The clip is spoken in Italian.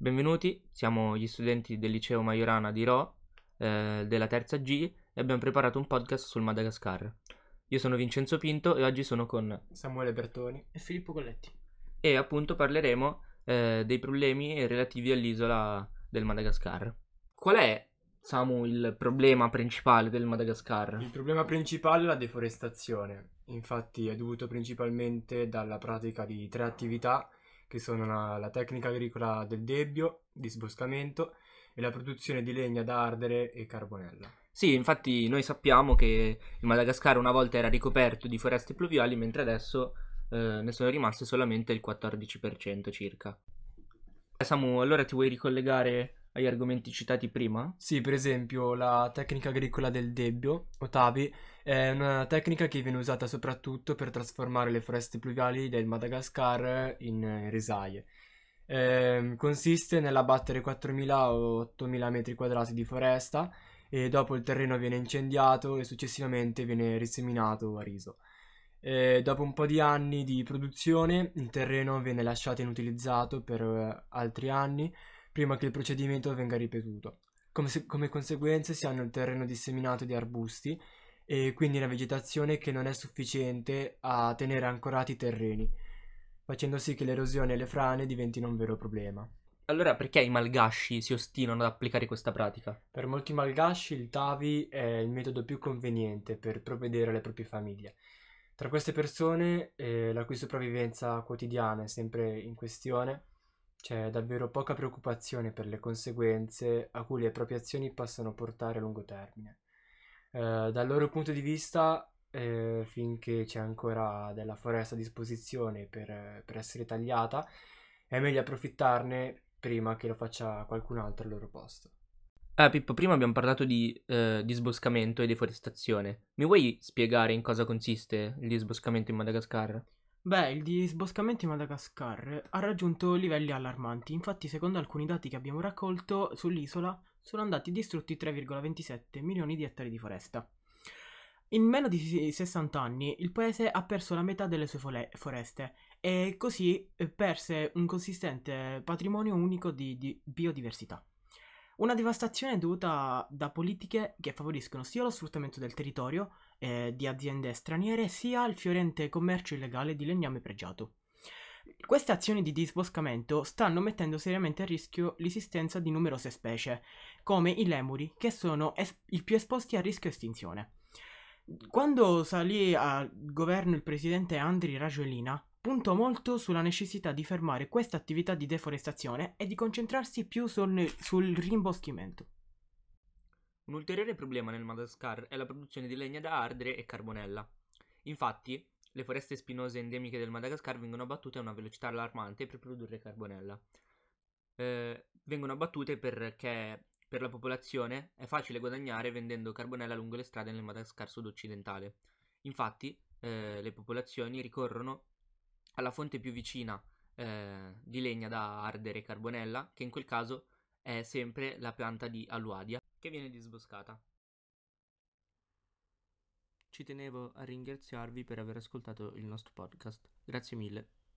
Benvenuti, siamo gli studenti del liceo Majorana di Ro, eh, della terza G, e abbiamo preparato un podcast sul Madagascar. Io sono Vincenzo Pinto e oggi sono con Samuele Bertoni. e Filippo Colletti. e appunto parleremo eh, dei problemi relativi all'isola del Madagascar. Qual è, Samu, il problema principale del Madagascar? Il problema principale è la deforestazione, infatti è dovuto principalmente dalla pratica di tre attività che sono la, la tecnica agricola del debbio, di sboscamento e la produzione di legna da ardere e carbonella. Sì, infatti noi sappiamo che il Madagascar una volta era ricoperto di foreste pluviali, mentre adesso eh, ne sono rimaste solamente il 14% circa. Samu, allora ti vuoi ricollegare agli argomenti citati prima? Sì, per esempio la tecnica agricola del debbio, o TABI, è una tecnica che viene usata soprattutto per trasformare le foreste pluviali del Madagascar in eh, risaie. Ehm, consiste nell'abbattere 4.000 o 8.000 metri quadrati di foresta e dopo il terreno viene incendiato e successivamente viene riseminato a riso. E dopo un po' di anni di produzione il terreno viene lasciato inutilizzato per eh, altri anni prima che il procedimento venga ripetuto. Come, se- come conseguenza si hanno il terreno disseminato di arbusti e quindi una vegetazione che non è sufficiente a tenere ancorati i terreni, facendo sì che l'erosione e le frane diventino un vero problema. Allora perché i malgasci si ostinano ad applicare questa pratica? Per molti malgasci il TAVI è il metodo più conveniente per provvedere alle proprie famiglie. Tra queste persone, eh, la cui sopravvivenza quotidiana è sempre in questione, c'è davvero poca preoccupazione per le conseguenze a cui le proprie azioni possano portare a lungo termine. Eh, dal loro punto di vista, eh, finché c'è ancora della foresta a disposizione per, per essere tagliata, è meglio approfittarne prima che lo faccia qualcun altro al loro posto. Ah, Pippo, prima abbiamo parlato di eh, disboscamento e deforestazione. Mi vuoi spiegare in cosa consiste il disboscamento in Madagascar? Beh, il disboscamento in Madagascar ha raggiunto livelli allarmanti. Infatti, secondo alcuni dati che abbiamo raccolto sull'isola, sono andati distrutti 3,27 milioni di ettari di foresta. In meno di 60 anni il paese ha perso la metà delle sue fole- foreste e così eh, perse un consistente patrimonio unico di, di biodiversità. Una devastazione dovuta da politiche che favoriscono sia lo sfruttamento del territorio eh, di aziende straniere sia il fiorente commercio illegale di legname pregiato. Queste azioni di disboscamento stanno mettendo seriamente a rischio l'esistenza di numerose specie, come i lemuri, che sono es- i più esposti a rischio estinzione. Quando salì al governo il presidente Andri Rajoelina, puntò molto sulla necessità di fermare questa attività di deforestazione e di concentrarsi più sul, sul rimboschimento. Un ulteriore problema nel Madagascar è la produzione di legna da ardere e carbonella. Infatti, le foreste spinose endemiche del Madagascar vengono abbattute a una velocità allarmante per produrre carbonella. Eh, vengono abbattute perché per la popolazione è facile guadagnare vendendo carbonella lungo le strade nel Madagascar sud-occidentale. Infatti, eh, le popolazioni ricorrono alla fonte più vicina eh, di legna da ardere e carbonella, che in quel caso è sempre la pianta di Aluadia, che viene disboscata. Ci tenevo a ringraziarvi per aver ascoltato il nostro podcast. Grazie mille.